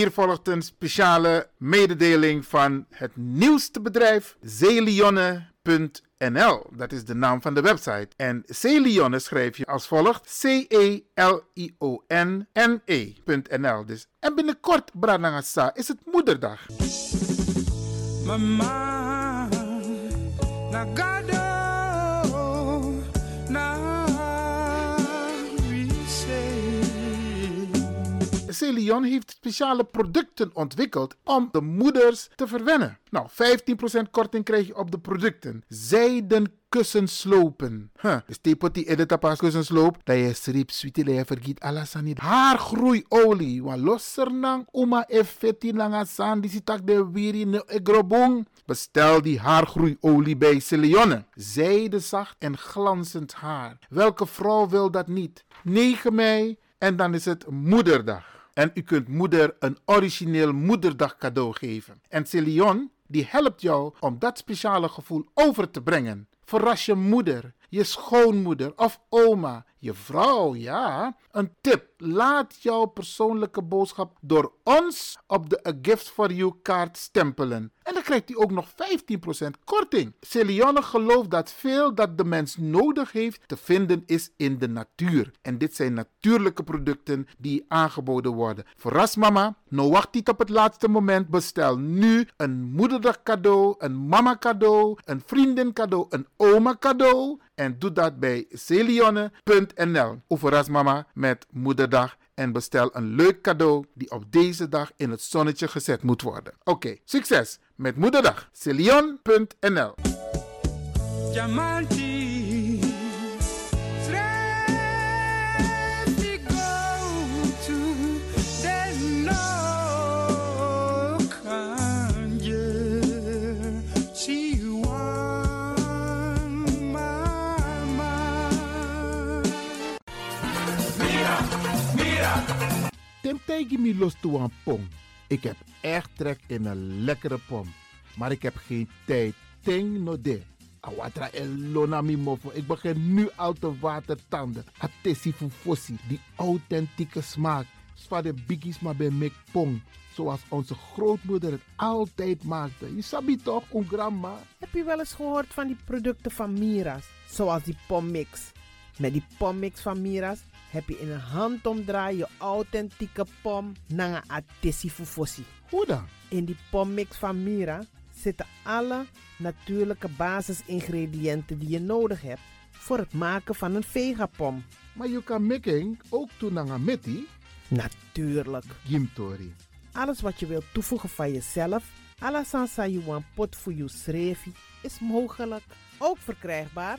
Hier volgt een speciale mededeling van het nieuwste bedrijf Zeelionne.nl. Dat is de naam van de website. En Zeelionne schrijf je als volgt: C-E-L-I-O-N-N-E.nl. Dus, en binnenkort, Branagasa, is het moederdag. Mama, Celion heeft speciale producten ontwikkeld om de moeders te verwennen. Nou, 15% korting krijg je op de producten. Zijden kussenslopen. Huh. Dus tepoti edita pas kussensloop. Dat je sweetie dat je vergiet alles Haargroeiolie. Wa losser nang uma effetti langa san. Die de wiri ne egrobong. Bestel die haargroeiolie bij Celionne. Zijde zacht en glanzend haar. Welke vrouw wil dat niet? 9 mei en dan is het moederdag. En u kunt moeder een origineel moederdag cadeau geven. En Celion die helpt jou om dat speciale gevoel over te brengen. Verras je moeder, je schoonmoeder of oma, je vrouw, ja. Een tip, laat jouw persoonlijke boodschap door ons op de A Gift for You kaart stempelen. En dan krijgt u ook nog 15% korting. Celione gelooft dat veel dat de mens nodig heeft te vinden is in de natuur. En dit zijn natuurlijke producten die aangeboden worden. Verras mama, nou wacht niet op het laatste moment. Bestel nu een moederdag cadeau, een mama cadeau, een vriendin cadeau, een oma cadeau. En doe dat bij celionne.nl. Of verras mama met moederdag en bestel een leuk cadeau die op deze dag in het zonnetje gezet moet worden. Oké, succes met Moederdag. Celion.nl Tem me los toe een pom. Ik heb echt trek in een lekkere pom. Maar ik heb geen tijd. Ting no de. Awatra elona mi mofo. Ik begin nu al te watertanden. Atesi fossi. Die authentieke smaak. Zwaar de biggies maar bij mek pong. Zoals onze grootmoeder het altijd maakte. Je sabi toch, een grandma? Heb je wel eens gehoord van die producten van Mira's? Zoals die pommix. Met die pommix van Mira's heb je in een handomdraai je authentieke pom naar een fufosi. Hoe dan? In die pommix van Mira zitten alle natuurlijke basisingrediënten die je nodig hebt voor het maken van een vegapom. Maar je kan making ook doen naar meti? Natuurlijk. Gimtori. Alles wat je wilt toevoegen van jezelf, alasansa je pot voor je srefi, is mogelijk. Ook verkrijgbaar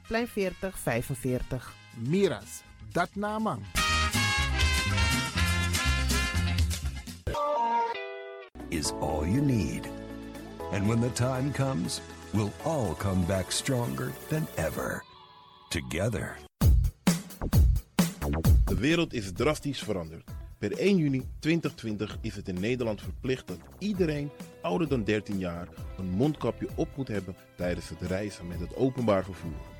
Plein 4045. Miras, dat naman. is all you need. And when the time comes, we'll all come back stronger than ever. Together. De wereld is drastisch veranderd. Per 1 juni 2020 is het in Nederland verplicht dat iedereen ouder dan 13 jaar een mondkapje op moet hebben tijdens het reizen met het openbaar vervoer.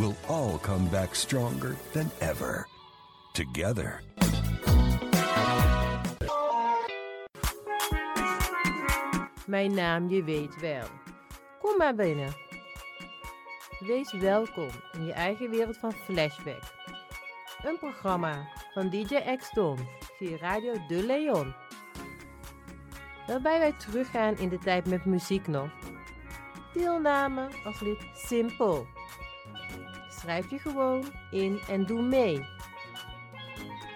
we'll all come back stronger than ever. Together. Mijn naam je weet wel. Kom maar binnen. Wees welkom in je eigen wereld van Flashback. Een programma van DJ X-Don via Radio De Leon. Waarbij wij teruggaan in de tijd met muziek nog. Deelname als lid simpel. Schrijf je gewoon in en doe mee.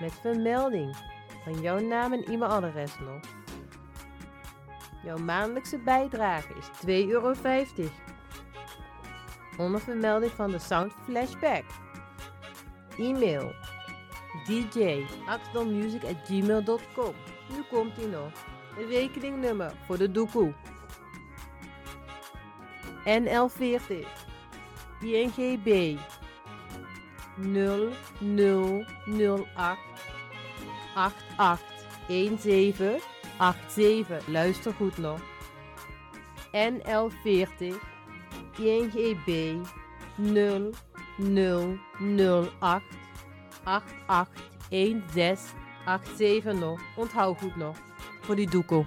Met vermelding van jouw naam en e-mailadres nog. Jouw maandelijkse bijdrage is 2,50 euro. Onder vermelding van de Sound Flashback. E-mail dj.axelmusic.gmail.com Nu komt ie nog. Rekeningnummer voor de doekoe. NL40 INGB 0008 8817 87. Luister goed nog. NL40 INGB 0008 881687 nog. Onthoud goed nog. Voor die doekoe.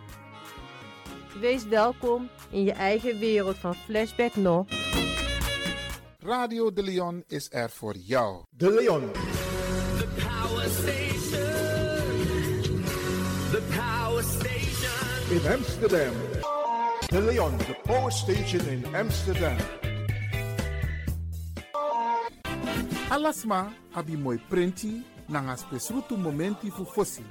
Wees welkom in je eigen wereld van Flashback nog. Radio de Leon is er voor jou. De Leon. The power station. The power station. in Amsterdam. De Leon, the power station in Amsterdam. Alasma abi moi prenti nanga spesrutu momenti fu fosi.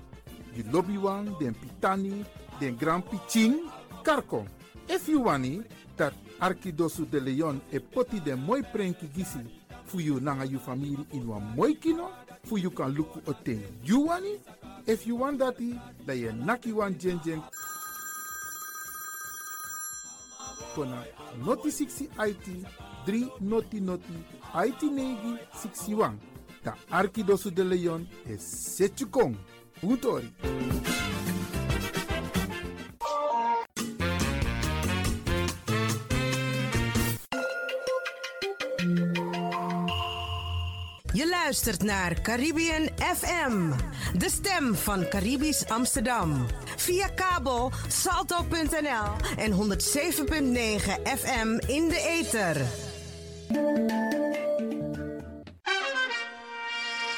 Di lobby wan, den pitani, den grand piching, karko. If you wani, dat Arkidosu de Leon e poti den moi prenki gisi fu family in wan moi kino, fu you kan luku o ten you wani. If you want dati, da ye naki wan kona noti 60 IT 3 noti noti IT negi 61. Da Arkidosu de Leon is Setchukong. Utori. Luistert naar Caribbean FM, de stem van Caribisch Amsterdam. Via kabel salto.nl en 107.9 FM in de ether.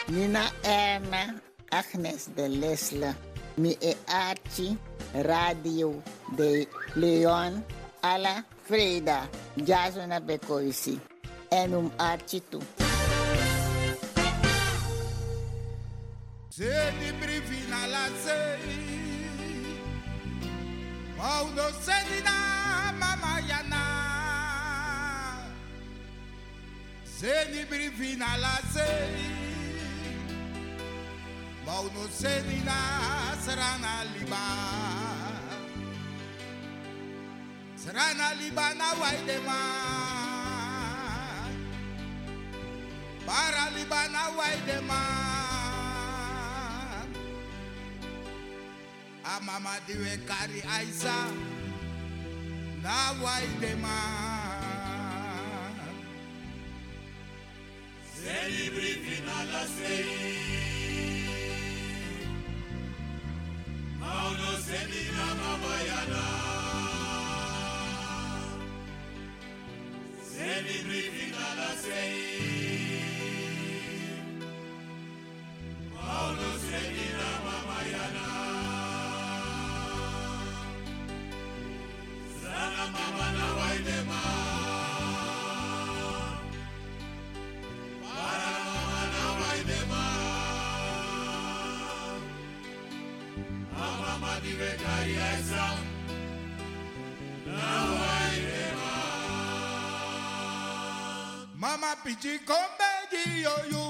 Nina Erna, Agnes de Lesle, mi Archie, Radio de Leon, alla Freda, Jasona Bekoisi, en um Archie toe. Se deprivina la zei Maudo senina mamayana Se deprivina la zei Maudo senina serana liba. Serana liba na waidema Para libana waidema waide ma a mama diwe kari aisa na waide ma Seni brifina la sei Mauno seni na mama yana Seni brifina la sei Mama pichi kombe di yo yo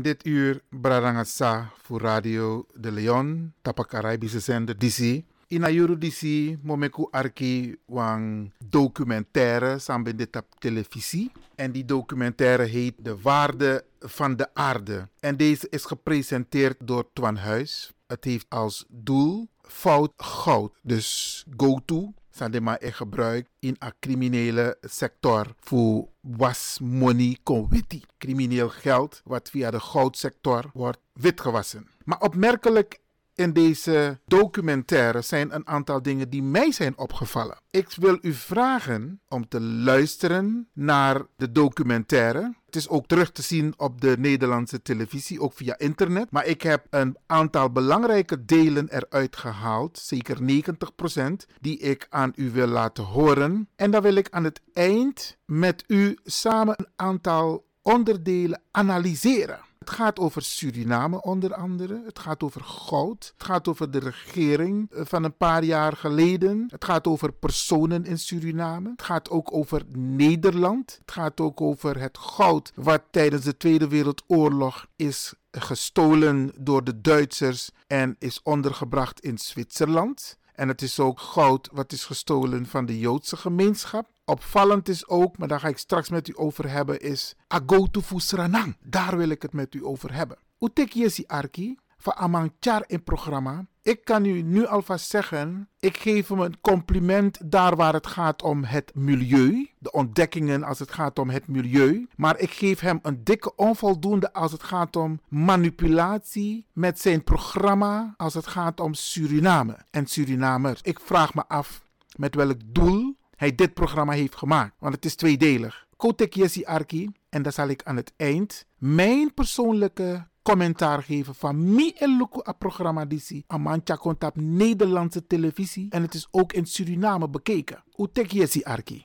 In dit uur Bradangasa voor Radio de Leon, Tapa Caribische zender DC. In Ayuru DC, Momeku Arki, wang documentaire samen dit op televisie. En die documentaire heet De Waarde van de Aarde. En deze is gepresenteerd door Twan Huis. Het heeft als doel fout goud. Dus go-to Sandema in gebruik in een criminele sector voor was money conwiti. Crimineel geld wat via de goudsector wordt witgewassen. Maar opmerkelijk in deze documentaire zijn een aantal dingen die mij zijn opgevallen. Ik wil u vragen om te luisteren naar de documentaire. Het is ook terug te zien op de Nederlandse televisie, ook via internet. Maar ik heb een aantal belangrijke delen eruit gehaald, zeker 90%, die ik aan u wil laten horen. En dan wil ik aan het eind met u samen een aantal onderdelen analyseren. Het gaat over Suriname onder andere. Het gaat over goud. Het gaat over de regering eh, van een paar jaar geleden. Het gaat over personen in Suriname. Het gaat ook over Nederland. Het gaat ook over het goud wat tijdens de Tweede Wereldoorlog is gestolen door de Duitsers en is ondergebracht in Zwitserland. En het is ook goud wat is gestolen van de Joodse gemeenschap. Opvallend is ook, maar daar ga ik straks met u over hebben, is Agotu Fusranang. Daar wil ik het met u over hebben. Utek Yesi Arki, van Amang Char in programma. Ik kan u nu alvast zeggen, ik geef hem een compliment daar waar het gaat om het milieu. De ontdekkingen als het gaat om het milieu. Maar ik geef hem een dikke onvoldoende als het gaat om manipulatie met zijn programma als het gaat om Suriname en Surinamers. Ik vraag me af met welk doel hij dit programma heeft gemaakt. Want het is tweedelig. Kotek Yesi Arki. En dan zal ik aan het eind mijn persoonlijke commentaar geven van mi en luku a programma disi. Amantja komt op Nederlandse televisie. En het is ook in Suriname bekeken. Utek Yesi Arki.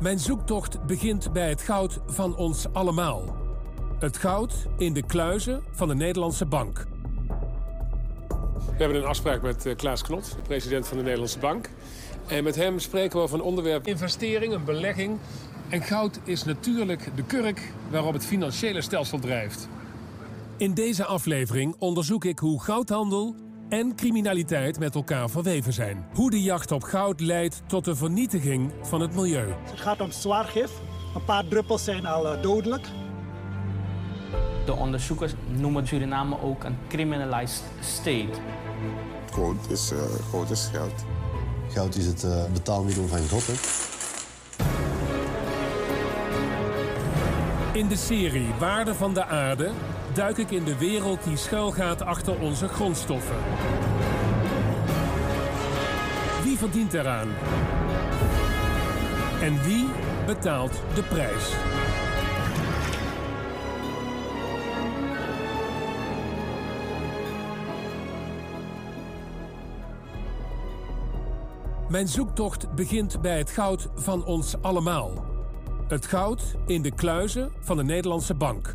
Mijn zoektocht begint bij het goud van ons allemaal. Het goud in de kluizen van de Nederlandse Bank. We hebben een afspraak met eh, Klaas Knot, de president van de Nederlandse Bank. En met hem spreken we over een onderwerp investering, een belegging. En goud is natuurlijk de kurk waarop het financiële stelsel drijft. In deze aflevering onderzoek ik hoe goudhandel en criminaliteit met elkaar verweven zijn. Hoe de jacht op goud leidt tot de vernietiging van het milieu. Het gaat om zwaar gif. Een paar druppels zijn al eh, dodelijk. De onderzoekers noemen Suriname ook een criminalized state. Goud is, uh, goud is geld. Goud is het uh, betaalmiddel van God. Hè? In de serie Waarde van de Aarde duik ik in de wereld die schuilgaat achter onze grondstoffen. Wie verdient eraan? En wie betaalt de prijs? Mijn zoektocht begint bij het goud van ons allemaal. Het goud in de kluizen van de Nederlandse Bank.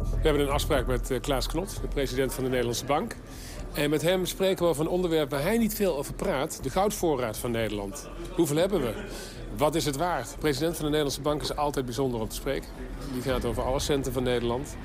We hebben een afspraak met eh, Klaas Knot, de president van de Nederlandse Bank. En met hem spreken we over een onderwerp waar hij niet veel over praat. De goudvoorraad van Nederland. Hoeveel hebben we? Wat is het waard? De president van de Nederlandse Bank is altijd bijzonder om te spreken. Die gaat over alle centen van Nederland.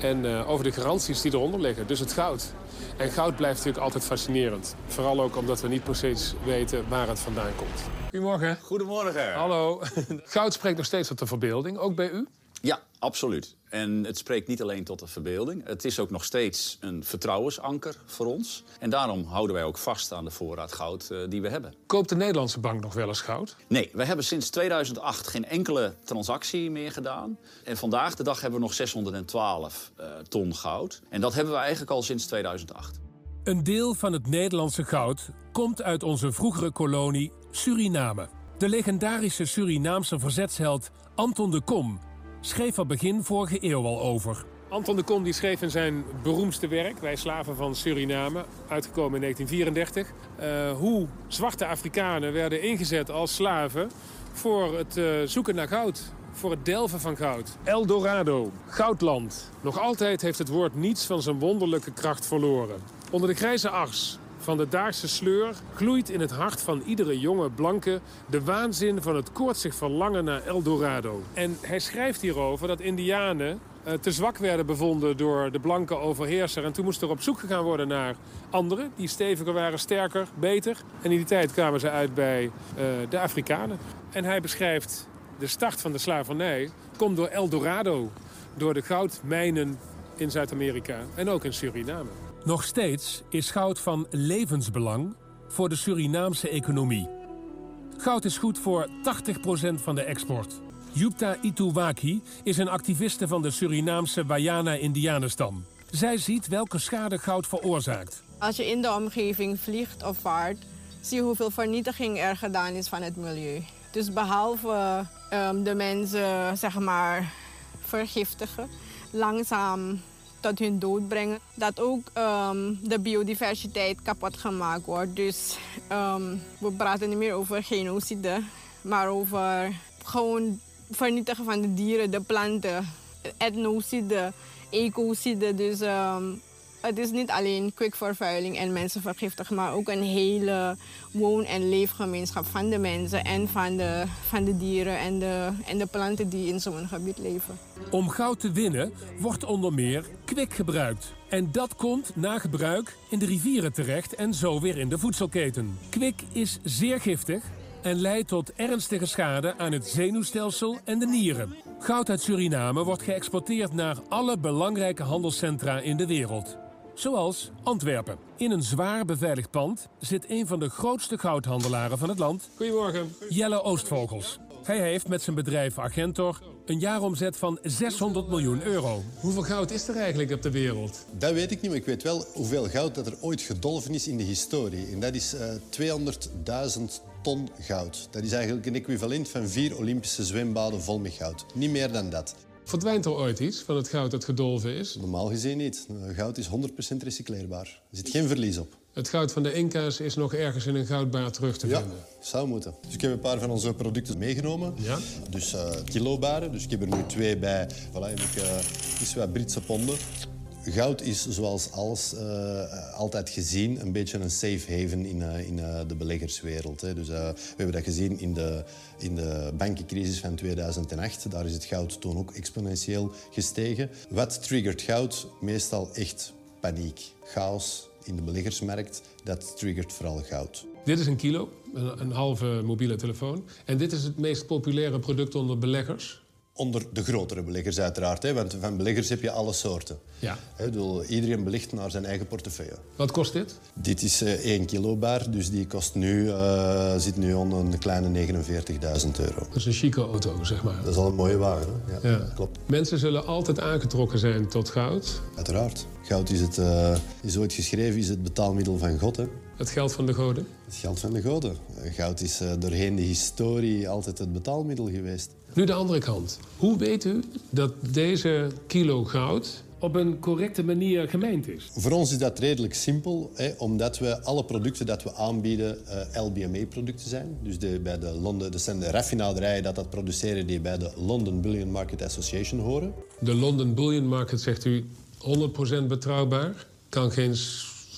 En uh, over de garanties die eronder liggen. Dus het goud. En goud blijft natuurlijk altijd fascinerend. Vooral ook omdat we niet precies weten waar het vandaan komt. Goedemorgen. Goedemorgen. Hallo. Goud spreekt nog steeds tot de verbeelding, ook bij u? Ja, absoluut. En het spreekt niet alleen tot de verbeelding. Het is ook nog steeds een vertrouwensanker voor ons. En daarom houden wij ook vast aan de voorraad goud uh, die we hebben. Koopt de Nederlandse bank nog wel eens goud? Nee, we hebben sinds 2008 geen enkele transactie meer gedaan. En vandaag de dag hebben we nog 612 uh, ton goud. En dat hebben we eigenlijk al sinds 2008. Een deel van het Nederlandse goud komt uit onze vroegere kolonie Suriname. De legendarische Surinaamse verzetsheld Anton de Kom schreef er begin vorige eeuw al over. Anton de Kom die schreef in zijn beroemdste werk, Wij slaven van Suriname, uitgekomen in 1934, uh, hoe zwarte Afrikanen werden ingezet als slaven voor het uh, zoeken naar goud. Voor het delven van goud. El Dorado, goudland. Nog altijd heeft het woord niets van zijn wonderlijke kracht verloren. Onder de grijze ars van de Daagse sleur gloeit in het hart van iedere jonge blanke de waanzin van het koortsig verlangen naar Eldorado. En hij schrijft hierover dat Indianen eh, te zwak werden bevonden door de blanke overheerser. En toen moest er op zoek gegaan worden naar anderen die steviger waren, sterker, beter. En in die tijd kwamen ze uit bij eh, de Afrikanen. En hij beschrijft de start van de slavernij komt door Eldorado, door de goudmijnen in Zuid-Amerika en ook in Suriname. Nog steeds is goud van levensbelang voor de Surinaamse economie. Goud is goed voor 80% van de export. Yupta Ituwaki is een activiste van de Surinaamse Wayana-Indianenstam. Zij ziet welke schade goud veroorzaakt. Als je in de omgeving vliegt of vaart, zie je hoeveel vernietiging er gedaan is van het milieu. Dus behalve ehm, de mensen, zeg maar, vergiftigen, langzaam tot hun dood brengen, dat ook ehm, de biodiversiteit kapot gemaakt wordt. Dus ehm, we praten niet meer over genocide, maar over gewoon vernietigen van de dieren, de planten, etnocide, ecocide. Dus ehm, het is niet alleen kwikvervuiling en mensen vergiftigen, maar ook een hele woon- en leefgemeenschap van de mensen en van de, van de dieren en de, en de planten die in zo'n gebied leven. Om goud te winnen wordt onder meer kwik gebruikt. En dat komt na gebruik in de rivieren terecht en zo weer in de voedselketen. Kwik is zeer giftig en leidt tot ernstige schade aan het zenuwstelsel en de nieren. Goud uit Suriname wordt geëxporteerd naar alle belangrijke handelscentra in de wereld. Zoals Antwerpen. In een zwaar beveiligd pand zit een van de grootste goudhandelaren van het land. Goedemorgen. Jelle Oostvogels. Hij heeft met zijn bedrijf Agentor een jaaromzet van 600 miljoen euro. Hoeveel goud is er eigenlijk op de wereld? Dat weet ik niet, maar ik weet wel hoeveel goud dat er ooit gedolven is in de historie. En dat is eh 200.000 ton goud. Dat is eigenlijk een equivalent van vier Olympische zwembaden vol met goud. Niet meer dan dat. Verdwijnt er ooit iets van het goud dat gedolven is? Normaal gezien niet. Eh, Goud is 100% recycleerbaar. Er zit geen verlies op. Het goud van de Inca's is nog ergens in een goudbaar terug te Ja, vinden. zou moeten. Dus ik heb een paar van onze producten meegenomen. Ja. Dus eh kilobaren. Dus ik heb er nu twee bij. Voilà, heb ik eh iets wat Britse ponden. Goud is zoals alles eh, altijd gezien een beetje een safe haven in, eh, in eh, de beleggerswereld. Hè. Dus, we hebben dat gezien in de, in de bankencrisis van 2008. Daar is het goud toen ook exponentieel gestegen. Wat triggert goud? Meestal echt paniek, chaos in de beleggersmarkt. Dat triggert vooral goud. Dit is een kilo, een halve mobiele telefoon. En dit is het meest populaire product onder beleggers. Onder de grotere beleggers uiteraard, hè, want van beleggers heb je alle soorten. Ja. Hè, ik bedoel, iedereen belegt naar zijn eigen portefeuille. Wat kost dit? Dit is eh 1 kilo bar, dus die kost nu, eh, zit nu onder een kleine 49.000 euro. Dat is een chique auto, zeg maar. Dat is al een mooie wagen, hè? Ja. klopt. Mensen zullen altijd aangetrokken zijn tot goud. Uiteraard. Goud is, het, eh, is ooit geschreven, is het betaalmiddel van God. Hè? Het geld van de goden. Het geld van de goden. Goud is doorheen de historie altijd het betaalmiddel geweest. Nu de andere kant. Hoe weet u dat deze kilo goud op een correcte manier gemijnd is? Voor ons is dat redelijk simpel, hè, omdat we alle producten dat we aanbieden eh, LBMA-producten zijn. Dus de, bij de Londen, dat zijn de raffinaderijen dat dat produceren die bij de London Bullion Market Association horen. De London Bullion Market, zegt u, 100% betrouwbaar. Kan geen,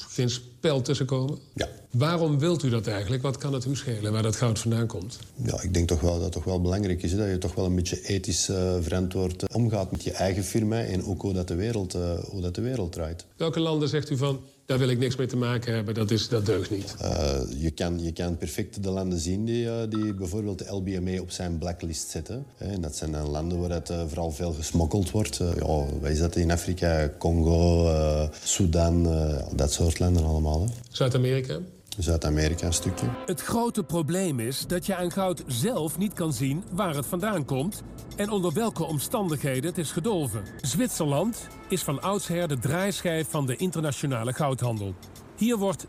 geen spel tussenkomen. Ja. Waarom wilt u dat eigenlijk? Wat kan het u schelen waar dat goud vandaan komt? Ja, ik denk toch wel dat het toch wel belangrijk is hè, dat je toch wel een beetje ethisch eh, verantwoord eh, omgaat met je eigen firma en ook hoe dat de wereld, eh, hoe dat de wereld draait. Welke landen zegt u van, daar wil ik niks mee te maken hebben, dat, is, dat deugt niet? Je, kan, je kan perfect de landen zien die, die bijvoorbeeld de LBMA op zijn blacklist zetten. En dat zijn dan landen waar het, vooral veel gesmokkeld wordt. Ja, wat is dat in Afrika? Congo, Sudan, dat soort landen allemaal. Zuid-Amerika? Zuid-Amerika een stukje. Het grote probleem is dat je aan goud zelf niet kan zien waar het vandaan komt en onder welke omstandigheden het is gedolven. Zwitserland is van oudsher de draaischijf van de internationale goudhandel. Hier wordt 80%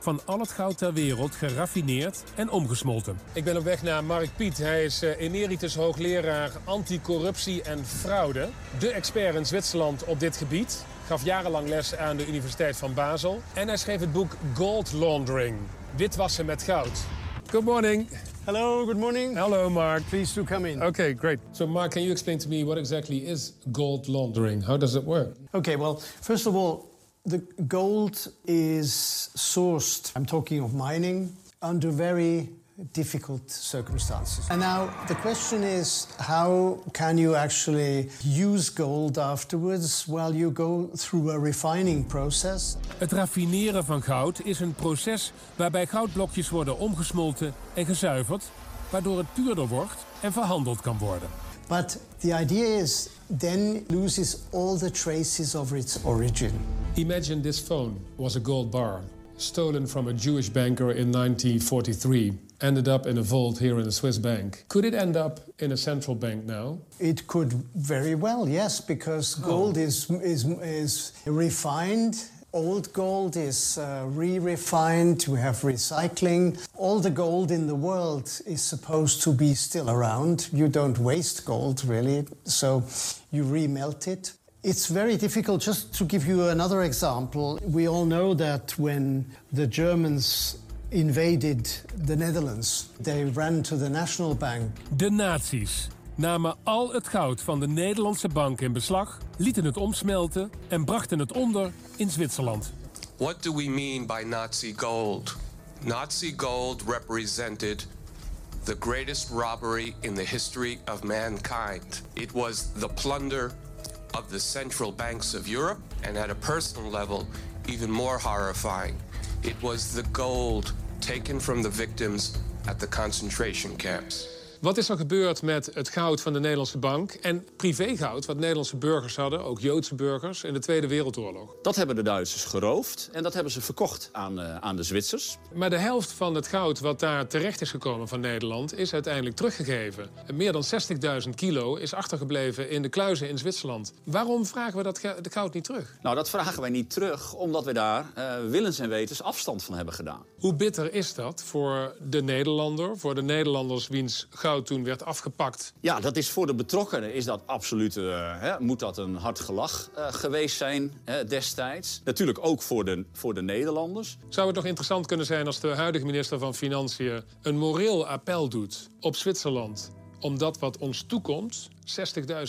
van al het goud ter wereld geraffineerd en omgesmolten. Ik ben op weg naar Mark Piet. Hij is eh, emeritus hoogleraar anticorruptie en fraude. De expert in Zwitserland op dit gebied. Gaf jarenlang les aan de Universiteit van Basel. En hij schreef het boek Gold Laundering. Witwassen met goud. Good morning. Hello, good morning. Hello, Mark. Please to come in. Okay, great. So, Mark, can you explain to me what exactly is gold laundering? How does it work? Okay, well, first of all, The gold is sourced, I'm talking of mining, under very difficult circumstances. And now the question is how can you actually use gold afterwards? while you go through a refining process. Het raffineren van goud is een proces waarbij goudblokjes worden omgesmolten en gezuiverd, waardoor het puurder wordt en verhandeld kan worden. But the idea is then loses all the traces of its origin. Imagine this phone was a gold bar, stolen from a Jewish banker in 1943, ended up in a vault here in a Swiss bank. Could it end up in a central bank now? It could very well, yes, because gold is, is, is refined. Old gold is uh, re refined. We have recycling. All the gold in the world is supposed to be still around. You don't waste gold, really, so you remelt it. It's very difficult. Just to give you another example, we all know that when the Germans invaded the Netherlands, they ran to the National Bank. De nazi's namen al het goud van de Nederlandse bank in beslag, lieten het omsmelten en brachten het onder in Zwitserland. What do we mean by Nazi gold? Nazi gold represented the greatest robbery in the history of mankind. It was the plunder of the central banks of Europe, and at a personal level, even more horrifying. It was the gold taken from the victims at the concentration camps. Wat is er gebeurd met het goud van de Nederlandse bank en privégoud wat Nederlandse burgers hadden, ook Joodse burgers, in de Tweede Wereldoorlog? Dat hebben de Duitsers geroofd en dat hebben ze verkocht aan, uh, aan de Zwitsers. Maar de helft van het goud wat daar terecht is gekomen van Nederland is uiteindelijk teruggegeven. En meer dan 60.000 kilo is achtergebleven in de kluizen in Zwitserland. Waarom vragen we dat goud niet terug? Nou, dat vragen wij niet terug omdat we daar uh, willens en wetens afstand van hebben gedaan. Hoe bitter is dat voor de Nederlander, voor de Nederlanders wiens goud toen werd afgepakt. Ja, dat is voor de betrokkenen is dat absoluut, uh, hè, moet dat een hard gelach uh, geweest zijn hè, destijds. Natuurlijk ook voor de, voor de Nederlanders. Zou het nog interessant kunnen zijn als de huidige minister van Financiën een moreel appel doet op Zwitserland om dat wat ons toekomt,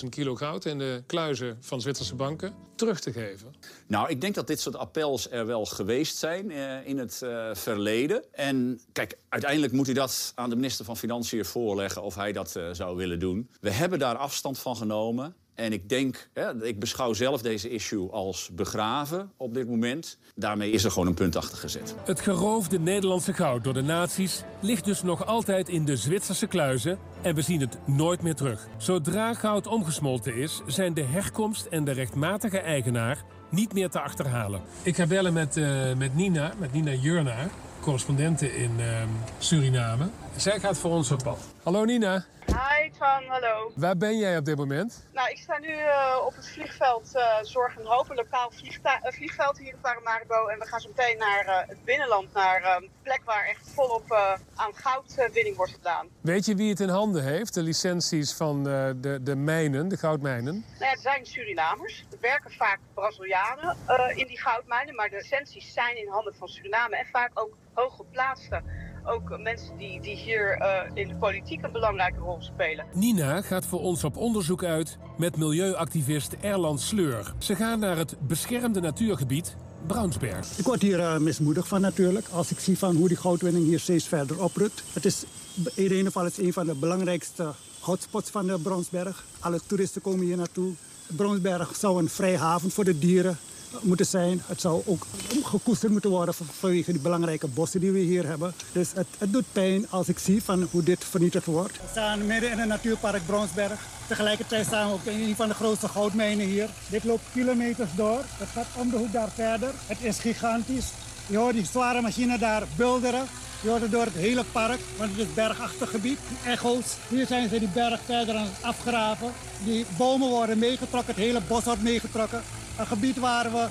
60.000 kilo goud in de kluizen van Zwitserse banken, terug te geven? Nou, ik denk dat dit soort appels er wel geweest zijn uh, in het uh, verleden. En kijk, uiteindelijk moet hij dat aan de minister van Financiën voorleggen of hij dat uh, zou willen doen. We hebben daar afstand van genomen. En ik denk, hè, ik beschouw zelf deze issue als begraven op dit moment. Daarmee is er gewoon een punt achter gezet. Het geroofde Nederlandse goud door de nazi's ligt dus nog altijd in de Zwitserse kluizen en we zien het nooit meer terug. Zodra goud omgesmolten is, zijn de herkomst en de rechtmatige eigenaar niet meer te achterhalen. Ik ga bellen met, uh, met Nina, met Nina Jurna, correspondente in uh, Suriname. Zij gaat voor ons op pad. Hallo Nina. Hi Twan, hallo. Waar ben jij op dit moment? Nou, ik sta nu uh, op het vliegveld uh, Zorg en Hoop, een lokaal uh, vliegveld hier in Paramaribo. En we gaan zo meteen naar het binnenland, naar een plek waar echt volop aan goudwinning wordt gedaan. Weet je wie het in handen heeft, de licenties van de, de mijnen, de goudmijnen? Nou ja, het zijn Surinamers. Er werken vaak Brazilianen in die goudmijnen, maar de licenties zijn in handen van Suriname en vaak ook hooggeplaatsten ook mensen die, die hier uh, in de politiek een belangrijke rol spelen. Nina gaat voor ons op onderzoek uit met milieuactivist Erland Sleur. Ze gaan naar het beschermde natuurgebied Braunsberg. Ik word hier uh, mismoedig van natuurlijk, als ik zie van hoe die goudwinning hier steeds verder oprukt. Het is in ieder geval een van de belangrijkste hotspots van de Braunsberg. Alle toeristen komen hier naartoe. Braunsberg zou een vrij haven voor de dieren moeten zijn. Het zou ook gekoesterd moeten worden vanwege die belangrijke bossen die we hier hebben. Dus het, het doet pijn als ik zie van hoe dit vernietigd wordt. We staan midden in het natuurpark Bronsberg. Tegelijkertijd staan we ook in een van de grootste goudmijnen hier. Dit loopt kilometers door. Het gaat om de hoek daar verder. Het is gigantisch. Je hoort die zware machine daar bulderen. Je hoort het door het hele park, want het is bergachtig gebied. Echo's, hier zijn ze die berg verder aan het afgraven. Die bomen worden meegetrokken, het hele bos wordt meegetrokken. Een gebied waar we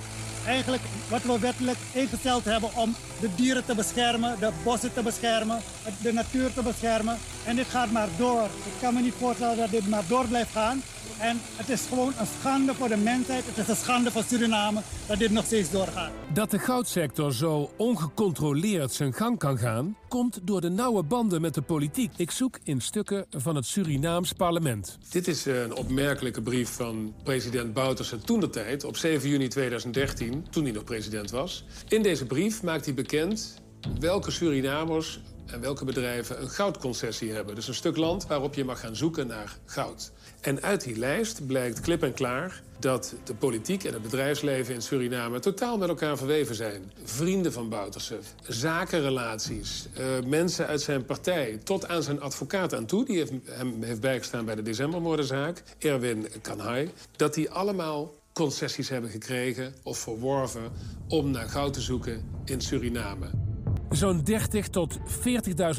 eigenlijk wat we wettelijk ingesteld hebben om de dieren te beschermen, de bossen te beschermen, de natuur te beschermen. En dit gaat maar door. Ik kan me niet voorstellen dat dit maar door blijft gaan. En het is gewoon een schande voor de mensheid. Het is een schande voor Suriname dat dit nog steeds doorgaat. Dat de goudsector zo ongecontroleerd zijn gang kan gaan, komt door de nauwe banden met de politiek. Ik zoek in stukken van het Surinaams parlement. Dit is een opmerkelijke brief van president Bouterse toen de tijd, op 7 juni 2013, toen hij nog president was. In deze brief maakt hij bekend welke Surinamers en welke bedrijven een goudconcessie hebben. Dus een stuk land waarop je mag gaan zoeken naar goud. En uit die lijst blijkt klip en klaar dat de politiek en het bedrijfsleven in Suriname totaal met elkaar verweven zijn. Vrienden van Bouterse, zakenrelaties, uh, mensen uit zijn partij... tot aan zijn advocaat aan toe, die heeft, hem heeft bijgestaan bij de decembermoordenzaak... Erwin Kanhai, dat die allemaal concessies hebben gekregen of verworven... om naar goud te zoeken in Suriname. Zo'n 30 tot 40.000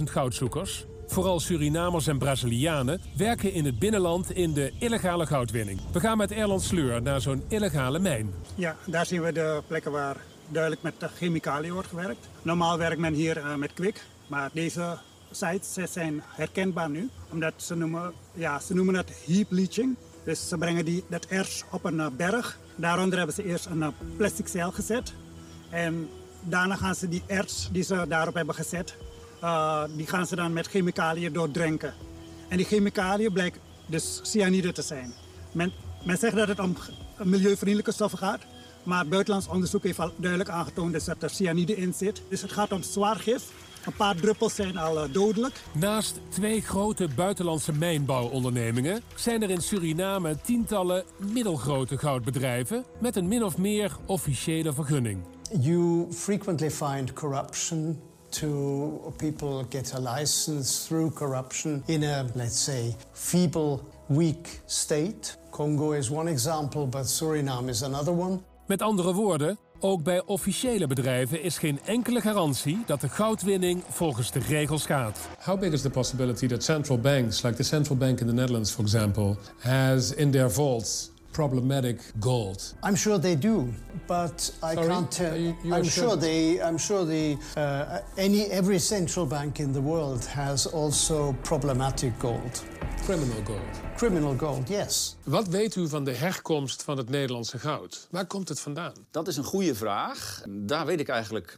goudzoekers, vooral Surinamers en Brazilianen, werken in het binnenland in de illegale goudwinning. We gaan met Erland Sleur naar zo'n illegale mijn. Ja, daar zien we de plekken waar duidelijk met chemicaliën wordt gewerkt. Normaal werkt men hier uh, met kwik, maar deze sites zijn herkenbaar nu. Omdat ze noemen, ja, ze noemen het heap leaching. Dus ze brengen die, dat erts op een uh, berg. Daaronder hebben ze eerst een uh, plastic zeil gezet. En daarna gaan ze die erts die ze daarop hebben gezet, uh, die gaan ze dan met chemicaliën doordrenken. En die chemicaliën blijkt dus cyanide te zijn. Men, men zegt dat het om milieuvriendelijke stoffen gaat, maar buitenlands onderzoek heeft al duidelijk aangetoond dat er cyanide in zit. Dus het gaat om zwaar gif. Een paar druppels zijn al uh, dodelijk. Naast twee grote buitenlandse mijnbouwondernemingen zijn er in Suriname tientallen middelgrote goudbedrijven met een min of meer officiële vergunning. You frequently find corruption to people get a license through corruption in a, let's say, feeble, weak state. Congo is one example, but Suriname is another one. Met andere woorden, ook bij officiële bedrijven is geen enkele garantie dat de goudwinning volgens de regels gaat. How big is the possibility that central banks, like the central bank in the Netherlands, for example, has in their vaults problematic gold? I'm sure they do, but I Sorry? can't tell. You- you I'm sure? sure they. I'm sure the uh, any every central bank in the world has also problematic gold, Criminal gold. criminal gold. Yes. Wat weet u van de herkomst van het Nederlandse goud? Waar komt het vandaan? Dat is een goede vraag. Daar weet ik eigenlijk...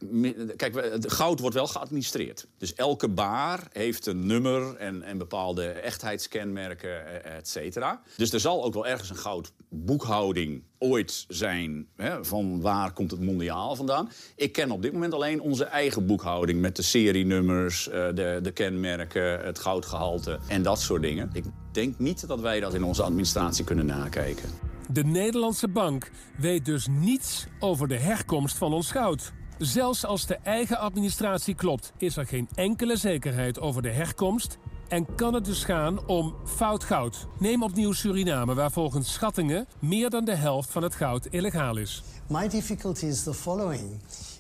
Kijk, het goud wordt wel geadministreerd. Dus elke baar heeft een nummer en, en bepaalde echtheidskenmerken, eh, et cetera. Dus er zal ook wel ergens een goudboekhouding ooit zijn... Hè, van waar komt het mondiaal vandaan. Ik ken op dit moment alleen onze eigen boekhouding... met de serienummers, eh, de, de kenmerken, het goudgehalte en dat soort dingen. Ik denk niet dat wij dat in onze administratie kunnen nakijken. De Nederlandse bank weet dus niets over de herkomst van ons goud. Zelfs als de eigen administratie klopt, is er geen enkele zekerheid over de herkomst en kan het dus gaan om fout goud. Neem opnieuw Suriname, waar volgens schattingen meer dan de helft van het goud illegaal is. My difficulty is the following.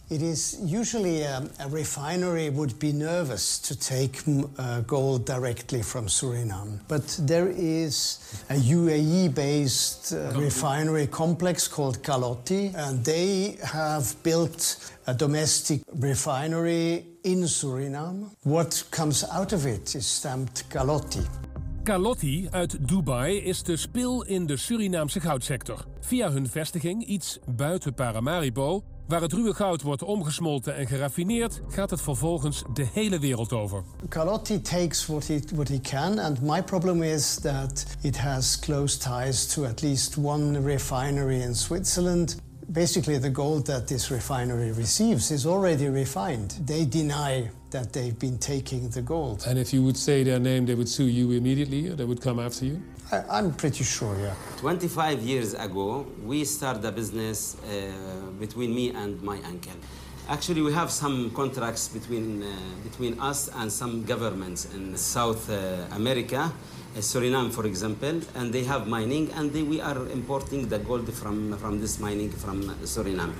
It is usually um, a refinery would be nervous to take mm, uh, gold directly from Suriname. But there is a UAE based uh, refinery complex called Kalotti, and they have built a domestic refinery in Suriname. What comes out of it is stamped Kalotti. Kalotti uit Dubai is de spil in de Surinaamse goudsector. Via hun vestiging, iets buiten Paramaribo, waar het ruwe goud wordt omgesmolten en geraffineerd, gaat het vervolgens de hele wereld over. Carlotti takes what he, what he can, and my problem is that it has close ties to at least one refinery in Switzerland. Basically, the gold that this refinery receives is already refined. They deny that they've been taking the gold. And if you would say their name, they would sue you immediately, or they would come after you? I, I'm pretty sure, yeah. 25 years ago, we started a business uh, between me and my uncle. Actually, we have some contracts between, uh, between us and some governments in South uh, America, uh, Suriname, for example, and they have mining, and they, we are importing the gold from, from this mining from Suriname.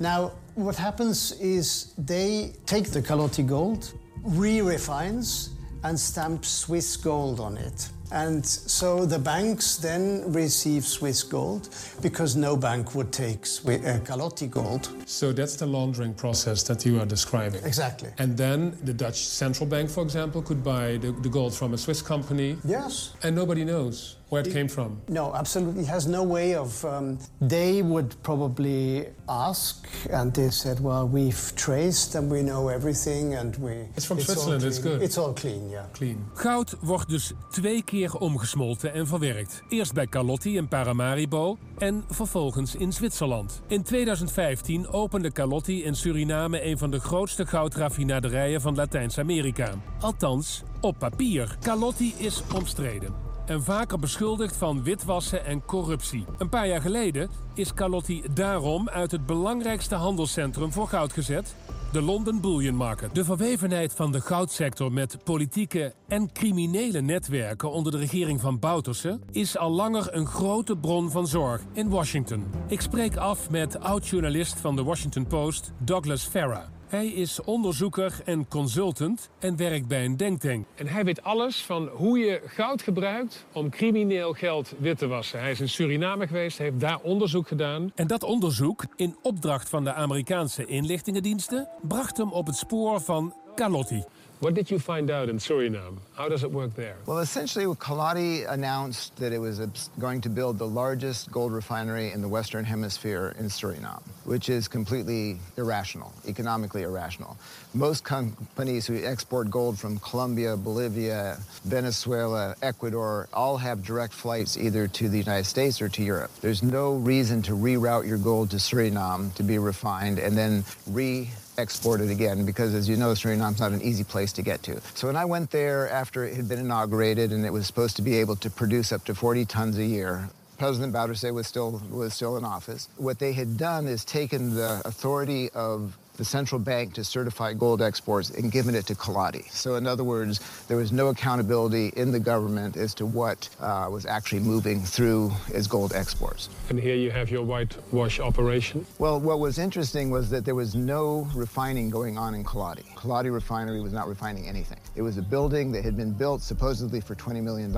Now, what happens is they take the Calotti gold, re refines, and stamp Swiss gold on it. And so the banks then receive Swiss gold because no bank would take Swi- uh, Calotti gold. So that's the laundering process that you are describing. Exactly. And then the Dutch central bank, for example, could buy the, the gold from a Swiss company. Yes. And nobody knows where it came from. No, absolutely. It has no way of. Um, they would probably ask, and they said, "Well, we've traced and we know everything, and we." It's from all Switzerland, it's good. It's all clean, yeah. Clean. Goud wordt dus twee keer omgesmolten en verwerkt. Eerst bij Calotti in Paramaribo en vervolgens in Zwitserland. In 2015 opende Calotti in Suriname een van de grootste goudraffinaderijen van Latijns-Amerika. Althans, op papier. Calotti is omstreden en vaker beschuldigd van witwassen en corruptie. Een paar jaar geleden is Calotti daarom uit het belangrijkste handelscentrum voor goud gezet, de London Bullion Market. De verwevenheid van de goudsector met politieke en criminele netwerken onder de regering van Bouterse is al langer een grote bron van zorg in Washington. Ik spreek af met oud-journalist van de Washington Post, Douglas Farah. Hij is onderzoeker en consultant en werkt bij een denktank. En hij weet alles van hoe je goud gebruikt om crimineel geld wit te wassen. Hij is in Suriname geweest, heeft daar onderzoek gedaan. En dat onderzoek, in opdracht van de Amerikaanse inlichtingendiensten, bracht hem op het spoor van Calotti. What did you find out in Suriname? How does it work there? Well, essentially, Kaladi announced that it was going to build the largest gold refinery in the Western Hemisphere in Suriname, which is completely irrational, economically irrational. Most companies who export gold from Colombia, Bolivia, Venezuela, Ecuador all have direct flights either to the United States or to Europe. There's no reason to reroute your gold to Suriname to be refined and then re export it again because, as you know, Suriname's not an easy place to get to. So when I went there after it had been inaugurated and it was supposed to be able to produce up to 40 tons a year, President Bouterse was still was still in office. What they had done is taken the authority of the central bank to certify gold exports and given it to Kaladi. So, in other words, there was no accountability in the government as to what uh, was actually moving through as gold exports. And here you have your whitewash operation. Well, what was interesting was that there was no refining going on in Kaladi. Kaladi refinery was not refining anything. It was a building that had been built supposedly for $20 million.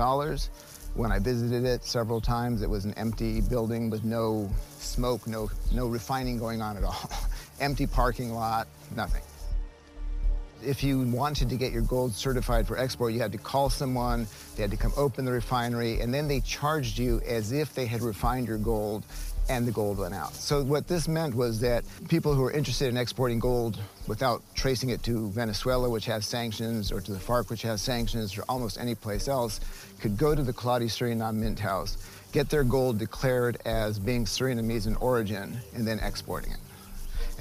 When I visited it several times, it was an empty building with no smoke, no, no refining going on at all. empty parking lot, nothing. If you wanted to get your gold certified for export, you had to call someone, they had to come open the refinery, and then they charged you as if they had refined your gold and the gold went out. So what this meant was that people who were interested in exporting gold without tracing it to Venezuela, which has sanctions, or to the FARC, which has sanctions, or almost any place else, could go to the Kaladi Suriname Mint House, get their gold declared as being Surinamese in origin, and then exporting it.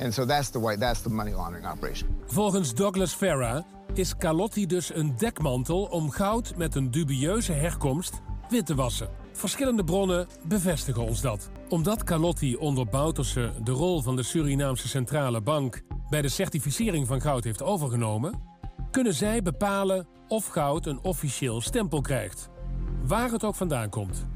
And so that's the white, that's the money laundering operation. Volgens Douglas Farah is Calotti dus een dekmantel om goud met een dubieuze herkomst wit te wassen. Verschillende bronnen bevestigen ons dat. Omdat Calotti onder Bouterse de rol van de Surinaamse Centrale Bank bij de certificering van goud heeft overgenomen, kunnen zij bepalen of goud een officieel stempel krijgt, waar het ook vandaan komt.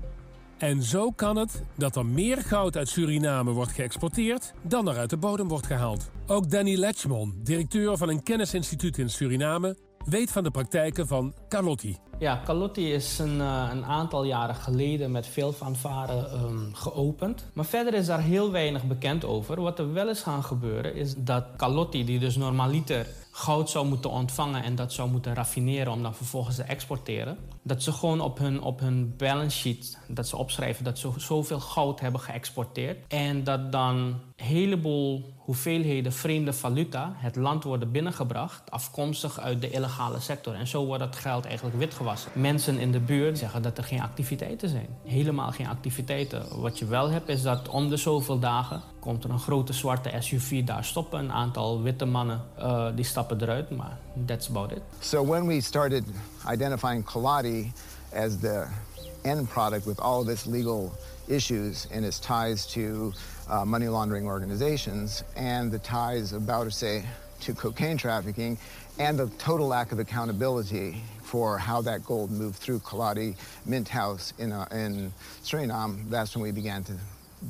En zo kan het dat er meer goud uit Suriname wordt geëxporteerd dan er uit de bodem wordt gehaald. Ook Danny Letchmon, directeur van een kennisinstituut in Suriname, weet van de praktijken van Calotti. Ja, Calotti is een, eh, een aantal jaren geleden met veel fanfare ehm, geopend. Maar verder is daar heel weinig bekend over. Wat er wel is gaan gebeuren is dat Calotti, die dus normaliter goud zou moeten ontvangen en dat zou moeten raffineren om dan vervolgens te exporteren, dat ze gewoon op hun, op hun balance sheet dat ze opschrijven dat ze zoveel goud hebben geëxporteerd. En dat dan een heleboel hoeveelheden vreemde valuta het land worden binnengebracht, afkomstig uit de illegale sector. En zo wordt dat geld eigenlijk witgewassen. Mensen in de buurt zeggen dat er geen activiteiten zijn. Helemaal geen activiteiten. Wat je wel hebt is dat om de zoveel dagen komt er een grote zwarte SUV daar stoppen. Een aantal witte mannen uh, die stappen eruit, maar that's about it. So when we started identifying Kaladi as the end product with all of its legal issues and its ties to uh, money laundering organizations and the ties of Bouterse to cocaine trafficking and the total lack of accountability for how that gold moved through Kaladi Mint House in, uh, in Suriname, that's when we began to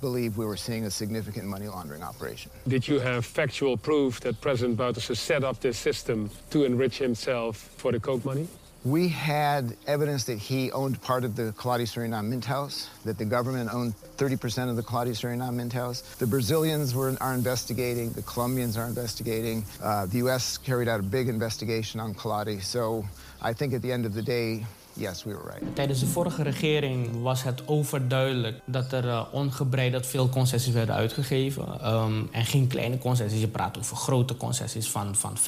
believe we were seeing a significant money laundering operation. Did you have factual proof that President Bouterse set up this system to enrich himself for the coke money? We had evidence that he owned part of the Kaladi Suriname Mint House, that the government owned 30% of the Kaladi Suriname Mint House. The Brazilians were, are investigating, the Colombians are investigating. Uh, the U.S. carried out a big investigation on Kaladi. So I think at the end of the day, Yes, we were right. Tijdens de vorige regering was het overduidelijk dat er uh, ongebreideld veel concessies werden uitgegeven. Um, en geen kleine concessies. Je praat over grote concessies van, van 85.000,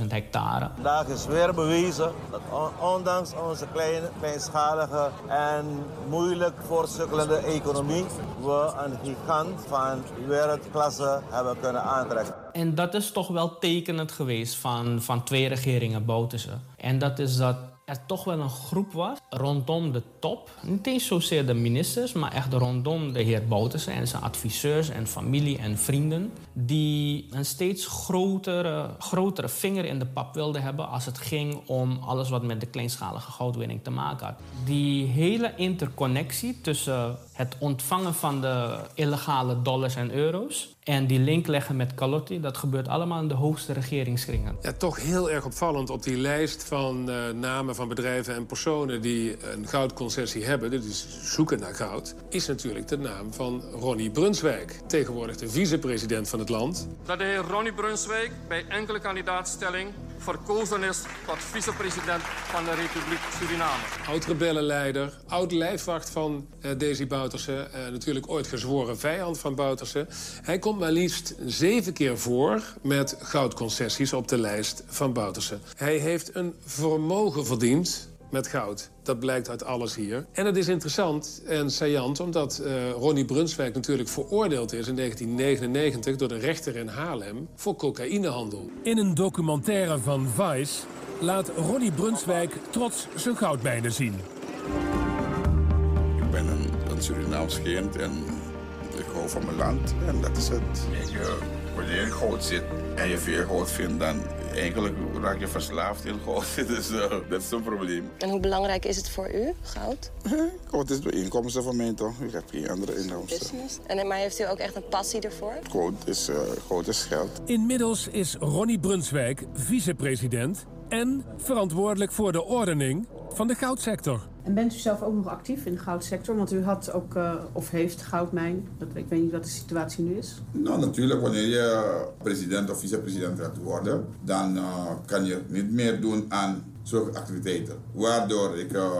100.000 hectare. Vandaag is weer bewezen dat on ondanks onze kleine, kleinschalige en moeilijk voortsukkelende economie... we een gigant van wereldklasse hebben kunnen aantrekken. En dat is toch wel tekenend geweest van, van twee regeringen Bouterse. En dat is dat er toch wel een groep was rondom de top. Niet eens zozeer de ministers, maar echt rondom de heer Bouterse en zijn adviseurs en familie en vrienden. Die een steeds grotere, grotere vinger in de pap wilden hebben als het ging om alles wat met de kleinschalige goudwinning te maken had. Die hele interconnectie tussen het ontvangen van de illegale dollars en euro's en die link leggen met Calotti, dat gebeurt allemaal in de hoogste regeringskringen. Ja, toch heel erg opvallend op die lijst van uh, namen van bedrijven en personen die een goudconcessie hebben, dus zoeken naar goud, is natuurlijk de naam van Ronnie Brunswijk, tegenwoordig de vicepresident van het land. Dat de heer Ronnie Brunswijk bij enkele kandidaatstelling verkozen is tot vicepresident van de Republiek Suriname. Oud-rebellenleider, oud-lijfwacht van uh, Desi Bouterse. Uh, natuurlijk ooit gezworen vijand van Bouterse. Hij komt maar liefst zeven keer voor met goudconcessies op de lijst van Bouterse. Hij heeft een vermogen verdiend met goud. Dat blijkt uit alles hier. En het is interessant en saillant omdat uh, Ronnie Brunswijk natuurlijk veroordeeld is in 1999 door de rechter in Haarlem voor cocaïnehandel. In een documentaire van Vice laat Ronnie Brunswijk trots zijn goudmijnen zien. Ik ben een, een Surinaams kind en ik hou van mijn land en dat is het. Je, wanneer je goud zit en je veel goud vindt, dan eigenlijk raak je verslaafd in goud. Dus uh, dat is een probleem. En hoe belangrijk is het voor u, goud? Goud is de inkomsten van mij toch? Ik heb geen andere inkomsten. Business. En, maar heeft u ook echt een passie ervoor? Goud is, uh, goud is geld. Inmiddels is Ronnie Brunswijk vicepresident en verantwoordelijk voor de ordening van de goudsector. En bent u zelf ook nog actief in de goudsector? Want u had ook, uh, of heeft goudmijn. Dat, ik weet niet wat de situatie nu is. Nou, natuurlijk, wanneer je president of vicepresident gaat worden, dan uh, kan je niet meer doen aan zulke activiteiten. Waardoor ik uh,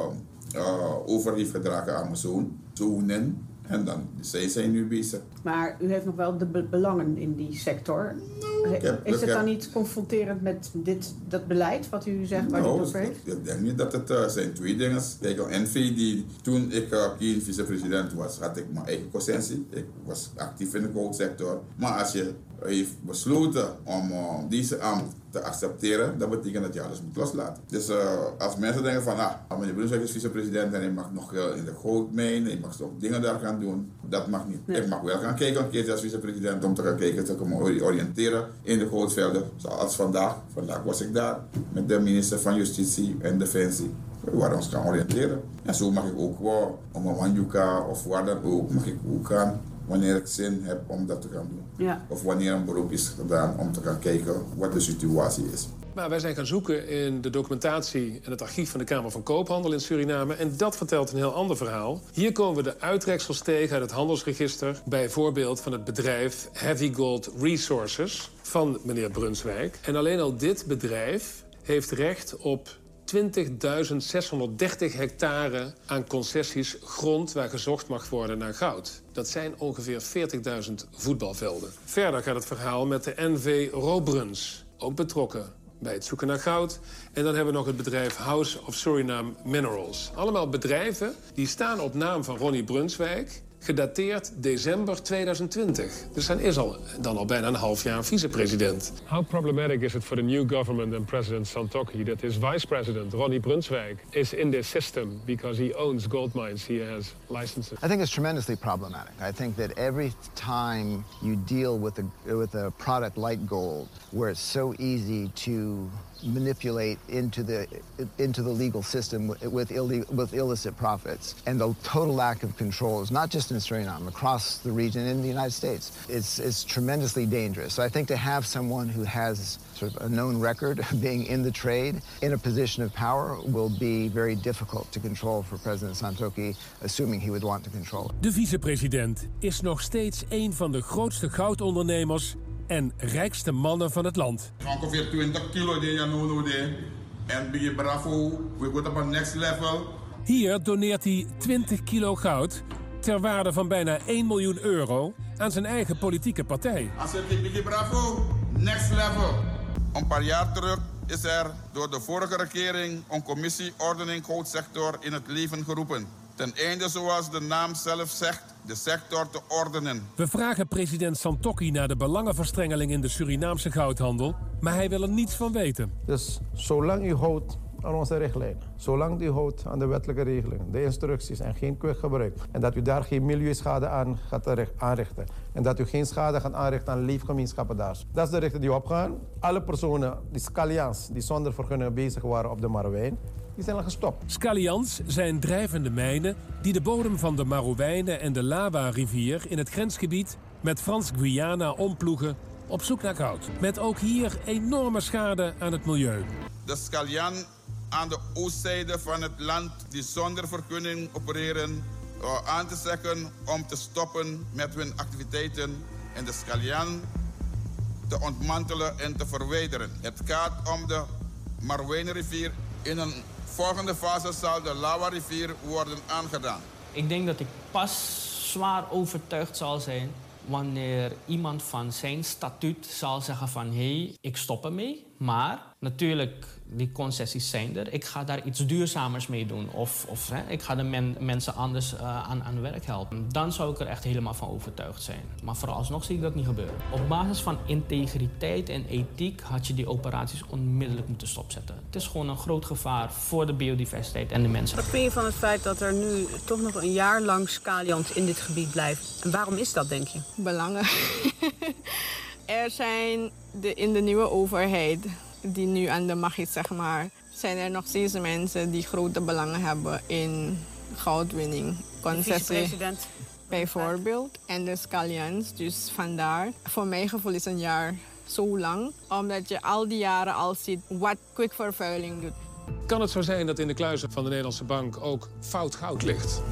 over heeft gedragen aan mijn zoon, zonen. En dan, zij zijn nu bezig. Maar u heeft nog wel de be belangen in die sector. heb, is het dan niet confronterend met dit, dat beleid wat u zegt waar nou, u over heeft? Ik denk niet dat het uh, zijn twee dingen. Kijk, NV, die, toen ik uh, geen vicepresident was, had ik mijn eigen concessie. Ik was actief in de goudsector. Maar als je heeft besloten om uh, deze ambt te accepteren, dat betekent dat je alles moet loslaten. Dus uh, als mensen denken van, ah, meneer Brunswijk is vicepresident en hij mag nog in de goudmijn, hij mag toch dingen daar gaan doen, dat mag niet. Nee. Ik mag wel gaan kijken een keertje als vicepresident om te gaan kijken, te kunnen oriënteren in de goudvelden. Zoals vandaag, vandaag was ik daar met de minister van Justitie en Defensie waar we ons gaan oriënteren. En zo mag ik ook wel, om een Wanjuka of waar dan ook, mag ik ook gaan wanneer ik zin heb om dat te gaan doen. Ja. Of wanneer een beroep is gedaan om te gaan kijken wat de situatie is. Maar wij zijn gaan zoeken in de documentatie en het archief van de Kamer van Koophandel in Suriname. En dat vertelt een heel ander verhaal. Hier komen we de uittreksels tegen uit het handelsregister. Bijvoorbeeld van het bedrijf Heavy Gold Resources van meneer Brunswijk. En alleen al dit bedrijf heeft recht op 20.630 hectare aan concessies grond waar gezocht mag worden naar goud. Dat zijn ongeveer 40.000 voetbalvelden. Verder gaat het verhaal met de NV Robruns, ook betrokken bij het zoeken naar goud. En dan hebben we nog het bedrijf House of Suriname Minerals. Allemaal bedrijven die staan op naam van Ronnie Brunswijk gedateerd december 2020. Dus hij is al, dan al bijna een half jaar vicepresident. How problematic is it for the new government and President Santoki that his vice president, Ronnie Brunswijk, is in this system because he owns gold mines, he has licenses? I think it's tremendously problematic. I think that every time you deal with a, with a product like gold, where it's so easy to manipulate into the into the legal system with ille- with illicit profits. And the total lack of control is not just in Suriname across the region in the United States. It's it's tremendously dangerous. So I think to have someone who has sort of a known record of being in the trade in a position of power will be very difficult to control for President Santoki, assuming he would want to control it. De vicepresident is nog steeds een van de grootste goudondernemers en rijkste mannen van het land. Ongeveer 20 kilo die je nu doet. En bij Bravo, we gaan op een next level. Hier doneert hij 20 kilo goud ter waarde van bijna 1 miljoen euro aan zijn eigen politieke partij. Als het Biggie Bravo, next level. Een paar jaar terug is er door de vorige regering een commissie ordening goudsector in het leven geroepen. Ten einde, zoals de naam zelf zegt, de sector te ordenen. We vragen president Santokki naar de belangenverstrengeling in de Surinaamse goudhandel, maar hij wil er niets van weten. Dus zolang u houdt aan onze richtlijnen, zolang u houdt aan de wettelijke regelingen, de instructies en geen kwik gebruikt, en dat u daar geen milieuschade aan gaat aanrichten, en dat u geen schade gaat aanrichten aan leefgemeenschappen daar. Dat is de richting die we opgaan. Alle personen, die scallians, die zonder vergunning bezig waren op de Marouwijn, die zijn al gestopt. Scallians zijn drijvende mijnen die de bodem van de Marowijnen en de Lawa-rivier in het grensgebied met Frans-Guyana omploegen op zoek naar goud. Met ook hier enorme schade aan het milieu. De Scallian aan de oostzijde van het land die zonder vergunning opereren aan te zeggen om te stoppen met hun activiteiten en de Scallian te ontmantelen en te verwijderen. Het gaat om de Marwijnenrivier. In een volgende fase zal de Lawa-rivier worden aangedaan. Ik denk dat ik pas zwaar overtuigd zal zijn wanneer iemand van zijn statuut zal zeggen van hé, hey, ik stop ermee. Maar natuurlijk, die concessies zijn er. Ik ga daar iets duurzamers mee doen. Of, of hè, ik ga de men, mensen anders uh, aan, aan werk helpen. Dan zou ik er echt helemaal van overtuigd zijn. Maar vooralsnog zie ik dat niet gebeuren. Op basis van integriteit en ethiek had je die operaties onmiddellijk moeten stopzetten. Het is gewoon een groot gevaar voor de biodiversiteit en de mensen. Wat vind je van het feit dat er nu toch nog een jaar lang scaliant in dit gebied blijft? En waarom is dat, denk je? Belangen. er zijn de, in de nieuwe overheid die nu aan de macht is, zeg maar, zijn er nog steeds mensen die grote belangen hebben in goudwinning, concessie. Bijvoorbeeld. En de scallions. Dus vandaar. Voor mijn gevoel is een jaar zo lang. Omdat je al die jaren al ziet wat kwikvervuiling doet. Kan het zo zijn dat in de kluizen van de Nederlandse bank ook fout goud ligt?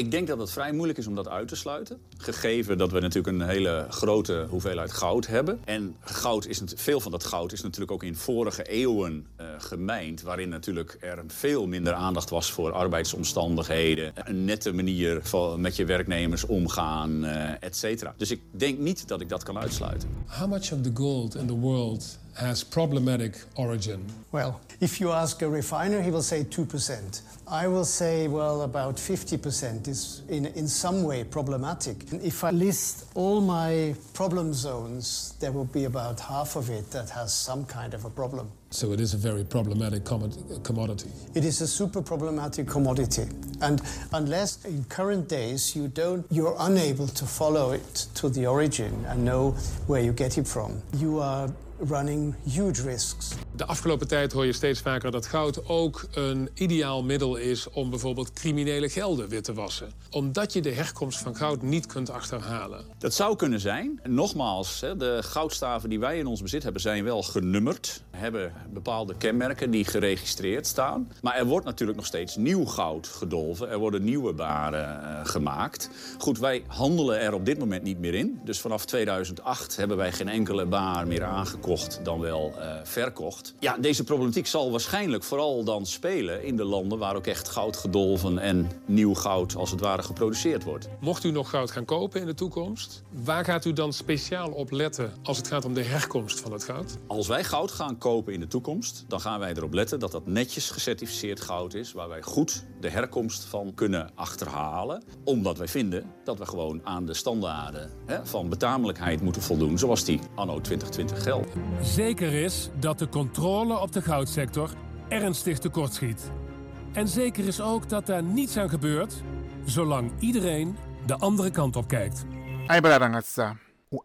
Ik denk dat het vrij moeilijk is om dat uit te sluiten. Gegeven dat we natuurlijk een hele grote hoeveelheid goud hebben. En goud is, veel van dat goud is natuurlijk ook in vorige eeuwen uh, gemijnd. Waarin natuurlijk er veel minder aandacht was voor arbeidsomstandigheden. Een nette manier van met je werknemers omgaan, uh, et cetera. Dus ik denk niet dat ik dat kan uitsluiten. How much of the gold in the world has problematic origin? Well, if you ask a refiner, he will say 2%. I will say, well, about 50% is in, in some way problematic. And if I list all my problem zones, there will be about half of it that has some kind of a problem. So it is a very problematic commodity. It is a super problematic commodity. And unless in current days you don't, you're unable to follow it to the origin and know where you get it from, you are running huge risks. De afgelopen tijd hoor je steeds vaker dat goud ook een ideaal middel is om bijvoorbeeld criminele gelden wit te wassen. Omdat je de herkomst van goud niet kunt achterhalen. Dat zou kunnen zijn. Nogmaals, de goudstaven die wij in ons bezit hebben zijn wel genummerd. Hebben bepaalde kenmerken die geregistreerd staan. Maar er wordt natuurlijk nog steeds nieuw goud gedolven. Er worden nieuwe baren uh, gemaakt. Goed, wij handelen er op dit moment niet meer in. Dus vanaf 2008 hebben wij geen enkele baar meer dan wel uh, verkocht. Ja, deze problematiek zal waarschijnlijk vooral dan spelen in de landen waar ook echt goud gedolven en nieuw goud als het ware geproduceerd wordt. Mocht u nog goud gaan kopen in de toekomst, waar gaat u dan speciaal op letten als het gaat om de herkomst van het goud? Als wij goud gaan kopen in de toekomst, dan gaan wij erop letten dat dat netjes gecertificeerd goud is, waar wij goed de herkomst van kunnen achterhalen. Omdat wij vinden dat we gewoon aan de standaarden hè, van betamelijkheid moeten voldoen, zoals die anno 2020 gelden. Zeker is dat de controle op de goudsector ernstig tekortschiet. En zeker is ook dat daar niets aan gebeurt, zolang iedereen de andere kant op kijkt. Aibradangatsa,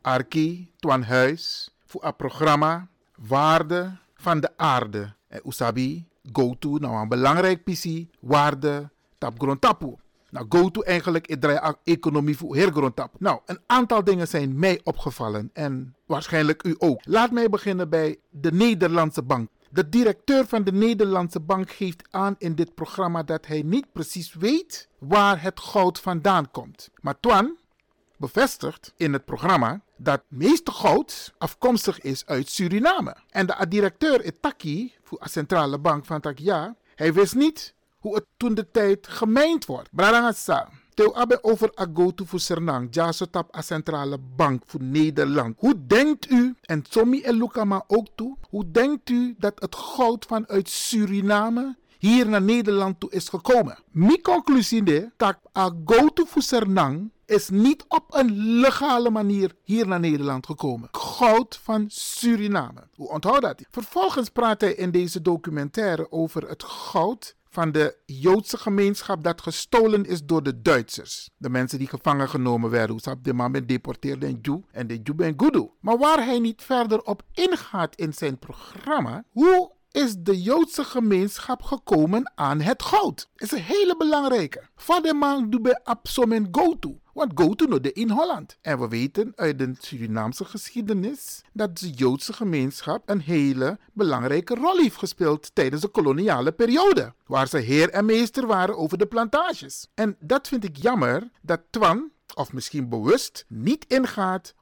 arki, tuan huis, voor een programma, waarde van de aarde. En usabi, go to, nou een belangrijk pissie, waarde, tap grond tapu. Nou, go to eigenlijk, ik draai economie voor hergrondtap. Nou, een aantal dingen zijn mij opgevallen en waarschijnlijk u ook. Laat mij beginnen bij de Nederlandse Bank. De directeur van de Nederlandse Bank geeft aan in dit programma dat hij niet precies weet waar het goud vandaan komt. Maar Twan bevestigt in het programma dat het meeste goud afkomstig is uit Suriname. En de directeur Itaki, voor de centrale bank van Takia, hij wist niet hoe het toen de tijd gemijnd wordt. Brarangasa. Teu abe over agotu voor Sernang, jasotap a centrale bank voor Nederland. Hoe denkt u, en Tommy en Lukama ook toe, hoe denkt u dat het goud vanuit Suriname hier naar Nederland toe is gekomen? Mijn conclusie is dat agotu voor Sernang is niet op een legale manier hier naar Nederland gekomen. Goud van Suriname. Hoe onthoudt dat? Vervolgens praat hij in deze documentaire over het goud van de Joodse gemeenschap dat gestolen is door de Duitsers. De mensen die gevangen genomen werden. Hoe de man deporteerde in Joe en de Joe ben Gudu. Maar waar hij niet verder op ingaat in zijn programma, hoe is de Joodse gemeenschap gekomen aan het goud? is een hele belangrijke. Van de man doe bij Absomen go to. Want go to no de in Holland. En we weten uit de Surinaamse geschiedenis dat de Joodse gemeenschap een hele belangrijke rol heeft gespeeld tijdens de koloniale periode. Waar ze heer en meester waren over de plantages. En dat vind ik jammer dat Twan, of misschien bewust, niet ingaat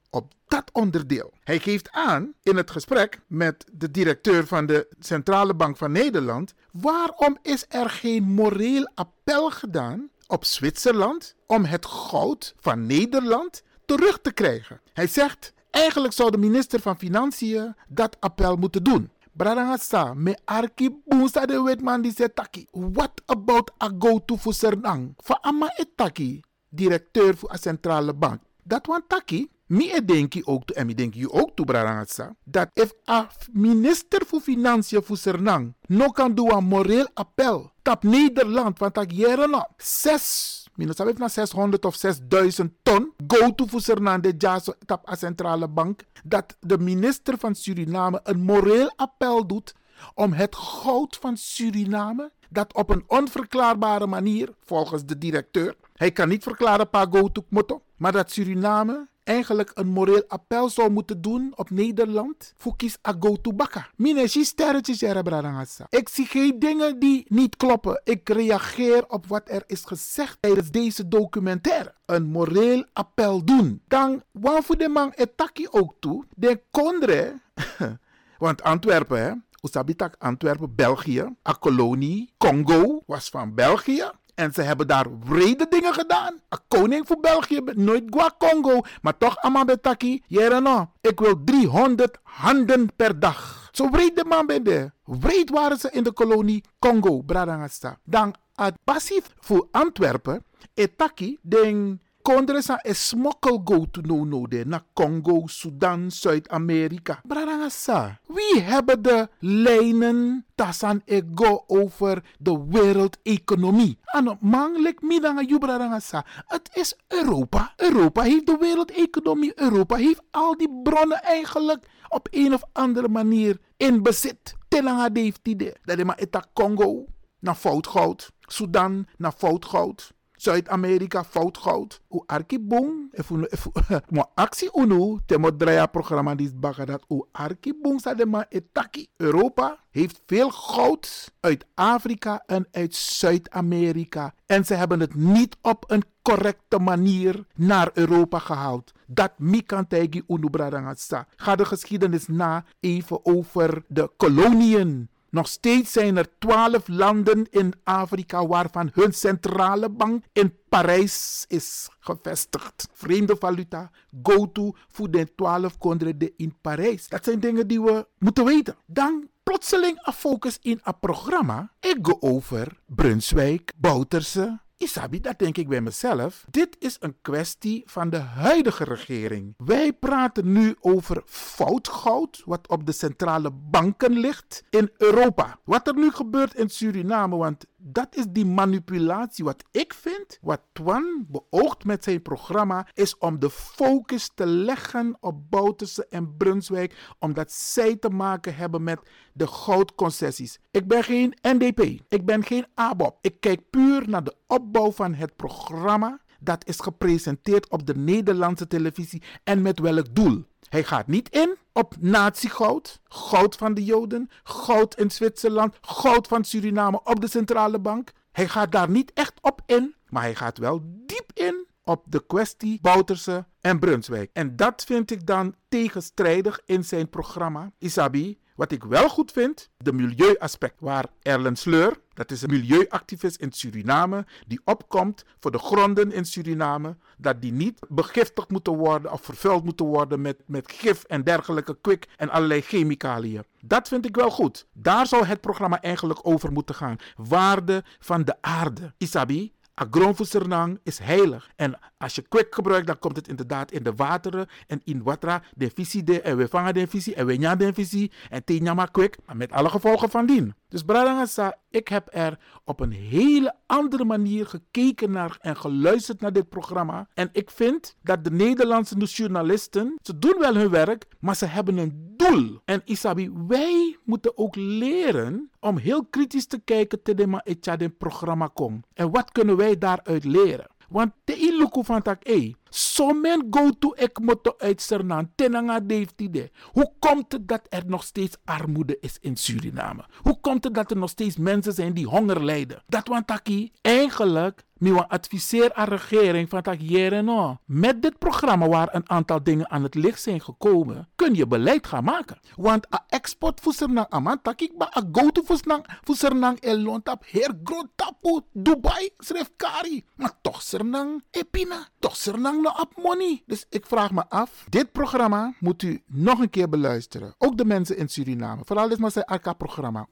dat onderdeel. Hij geeft aan in het gesprek met de directeur van de Centrale Bank van Nederland: waarom is er geen moreel appel gedaan op Zwitserland om het goud van Nederland terug te krijgen? Hij zegt: eigenlijk zou de minister van Financiën dat appel moeten doen. Bradangasa, me arki bunsa de wetman die zegt taki. What about a go-to voor Sernang? Ama etaki, directeur voor de centrale bank. Dat want taki, Mi denki ook toe, en mi denki ook toe, Brarangatsa, dat if a minister voor Financiën voor Sernang no kan doen een moreel appel tap Nederland, want dat jaren zes, minus heb na 600 of 6000 ton, go to voor Sernang, de jazz tap a centrale bank, dat de minister van Suriname een moreel appel doet om het goud van Suriname, dat op een onverklaarbare manier, volgens de directeur, hij kan niet verklaren pa go to motto, maar dat Suriname eigenlijk een moreel appel zou moeten doen op Nederland. Kies ago tobacca. Mine sterretjes Ik zie geen dingen die niet kloppen. Ik reageer op wat er is gezegd tijdens deze documentaire. Een moreel appel doen. Dan, waarvoor de man etaki ook toe? De kondre. Want Antwerpen, hè. Usabitak Antwerpen, België. A kolonie, Congo, was van België. En ze hebben daar wrede dingen gedaan. Een koning voor België, nooit Gua Congo. Maar toch Amabetaki, no. Ik wil 300 handen per dag. Zo wreed man ben je. Wreed waren ze in de kolonie Congo, Bradangasta. Dan het passief voor Antwerpen. Etaki, den Kondresa is smokkel go to no no de na Congo, Sudan, Zuid-Amerika. Bradangasa. Wie hebben de lijnen tasan ego over de wereldeconomie? Ano manglik midanga jubradangasa. Het is Europa. Europa heeft de wereldeconomie. Europa heeft al die bronnen eigenlijk op een of andere manier in bezit. Telanga heeft die Dat is maar Congo naar foutgoud. Sudan naar foutgoud. Zuid-Amerika fout goud. U arki bong. Mo actie unu. Temo draya programma die baga dat. U arki bong sa de ma etaki. Europa heeft veel goud uit Afrika en uit Zuid-Amerika. En ze hebben het niet op een correcte manier naar Europa gehaald. Dat mikantegi unu bradangasa. Ga de geschiedenis na even over de koloniën nog steeds zijn er twaalf landen in Afrika waarvan hun centrale bank in Parijs is gevestigd. Vreemde valuta, go-to voor de twaalf kondreden in Parijs. Dat zijn dingen die we moeten weten. Dan plotseling een focus in een programma. Ik ga over Brunswijk, Bouterse, Isabi, dat denk ik bij mezelf. Dit is een kwestie van de huidige regering. Wij praten nu over foutgoud, wat op de centrale banken ligt in Europa. Wat er nu gebeurt in Suriname, want Dat is die manipulatie. Wat ik vind, wat Twan beoogt met zijn programma, is om de focus te leggen op Bouterse en Brunswijk, omdat zij te maken hebben met de goudconcessies. Ik ben geen NDP, ik ben geen ABOP. Ik kijk puur naar de opbouw van het programma dat is gepresenteerd op de Nederlandse televisie en met welk doel. Hij gaat niet in op natiegoud, goud van de Joden, goud in Zwitserland, goud van Suriname op de centrale bank. Hij gaat daar niet echt op in, maar hij gaat wel diep in op de kwestie Bouterse en Brunswijk. En dat vind ik dan tegenstrijdig in zijn programma. Isabi, wat ik wel goed vind, de milieuaspect, waar Erlen Sleur, dat is een milieuactivist in Suriname, die opkomt voor de gronden in Suriname, dat die niet begiftigd moeten worden of vervuild moeten worden met, met gif en dergelijke kwik en allerlei chemicaliën. Dat vind ik wel goed. Daar zou het programma eigenlijk over moeten gaan. Waarde van de aarde. Isabi, Agroonvoedselnang is heilig. En als je kwik gebruikt, dan komt het inderdaad in de wateren en in watra. De visie de, en we vangen de visie en we nyan de visie en te kwik. Maar met alle gevolgen van dien. Dus Bradangasa, ik heb er op een hele andere manier gekeken naar en geluisterd naar dit programma. En ik vind dat de Nederlandse journalisten, ze doen wel hun werk, maar ze hebben een doel. En Isabi, wij moeten ook leren om heel kritisch te kijken te de programma kom. En wat kunnen wij daaruit leren? Want de iluku van tak, e. So men go to ek moto uit Suriname. Tenanga. Hoe komt het dat er nog steeds armoede is in Suriname? Hoe komt het dat er nog steeds mensen zijn die honger lijden? Dat want taki, eigenlijk nu adviseer aan de regering van dat no. Met dit programma waar een aantal dingen aan het licht zijn gekomen, kun je beleid gaan maken. Want a export voor Sernang aman takik ba a go to voor Sernang elon tap her groot tapu Dubai schreef Kari. Maar toch Sernang epina. Toch Sernang no op money. Dus ik vraag me af, dit programma moet u nog een keer beluisteren. Ook de mensen in Suriname. Vooral is maar zijn ARCA-programma.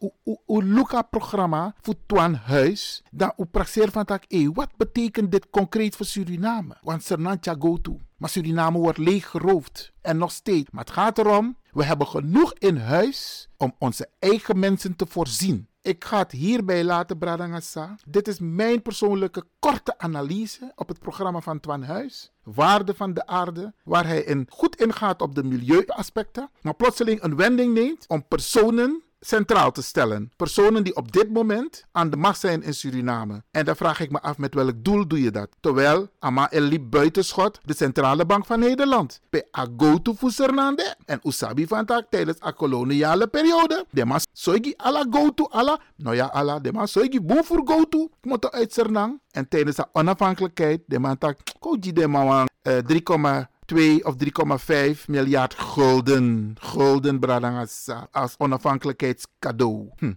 U Luca-programma voor Twan Huis. Dan u praxeer van tak e wat betekent dit concreet voor Suriname? Want Sernantja go to. Maar Suriname wordt leeggeroofd. En nog steeds. Maar het gaat erom, we hebben genoeg in huis om onze eigen mensen te voorzien. Ik ga het hierbij laten, Bradangasa. Dit is mijn persoonlijke korte analyse op het programma van Twan Huis. Waarde van de aarde, waar hij in goed ingaat op de milieuaspecten, maar plotseling een wending neemt om personen centraal te stellen. Personen die op dit moment aan de macht zijn in Suriname. En dan vraag ik me af met welk doel doe je dat? Terwijl Ama El liep buitenschot de Centrale Bank van Nederland. Pe agotu Fusernande en Usabi van tak tijdens de koloniale periode. De mas soigi ala go-to ala. Nou ja, ala. De mas soigi boe voor go-to. Moet uit Sernang. En tijdens de onafhankelijkheid. De man tak. Koji de man 3, 2 of 3,5 miljard gulden. Gulden, Bradangasa. Als onafhankelijkheidscadeau. Hm.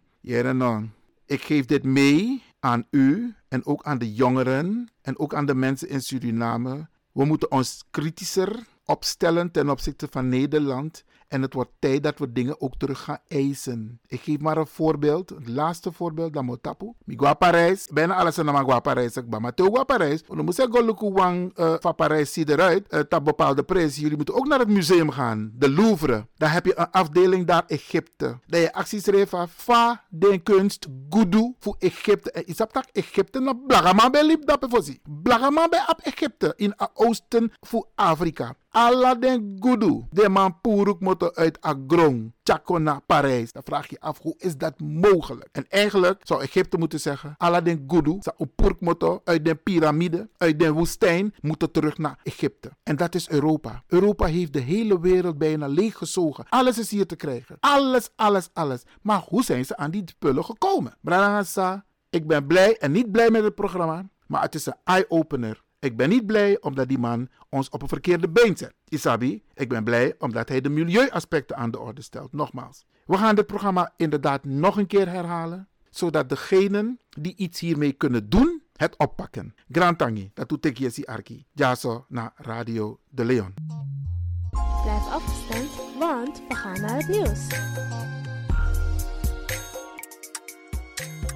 Ik geef dit mee aan u en ook aan de jongeren en ook aan de mensen in Suriname. We moeten ons kritischer opstellen ten opzichte van Nederland en het wordt tijd dat we dingen ook terug gaan eisen. Ik geef maar een voorbeeld. Het laatste voorbeeld, dat moet tapu. Mi gua Parijs. Bijna alles mijn gua Parijs. Ik ben maar Parijs. Moeten zeggen, luku wang van Parijs ziet eruit. Dat bepaalde prijs. Jullie moeten ook naar het museum gaan. De Louvre. Dan heb je een afdeling daar Egypte. Dat je acties van fa de kunst gudu voor Egypte. En is dat Egypte na blagama bij voor op Egypte in oosten voor Afrika. Alla den gudu. De man puruk uit Agrong. Chakona, Parijs. Dan vraag je af, hoe is dat mogelijk? En eigenlijk zou Egypte moeten zeggen. Sa purk motor uit de piramide, uit de woestijn, moeten terug naar Egypte. En dat is Europa. Europa heeft de hele wereld bijna leeggezogen. Alles is hier te krijgen. Alles, alles, alles. Maar hoe zijn ze aan die spullen gekomen? Bralangasa, ik ben blij en niet blij met het programma. Maar het is een eye-opener. Ik ben niet blij omdat die man ons op een verkeerde been zet. Isabi, ik ben blij omdat hij de milieuaspecten aan de orde stelt. Nogmaals, we gaan dit programma inderdaad nog een keer herhalen, zodat degenen die iets hiermee kunnen doen, het oppakken. Grand Tangi, dat doet ik Jessie Arki. Jaso naar Radio de Leon. Blijf afgestemd, want we gaan naar het nieuws.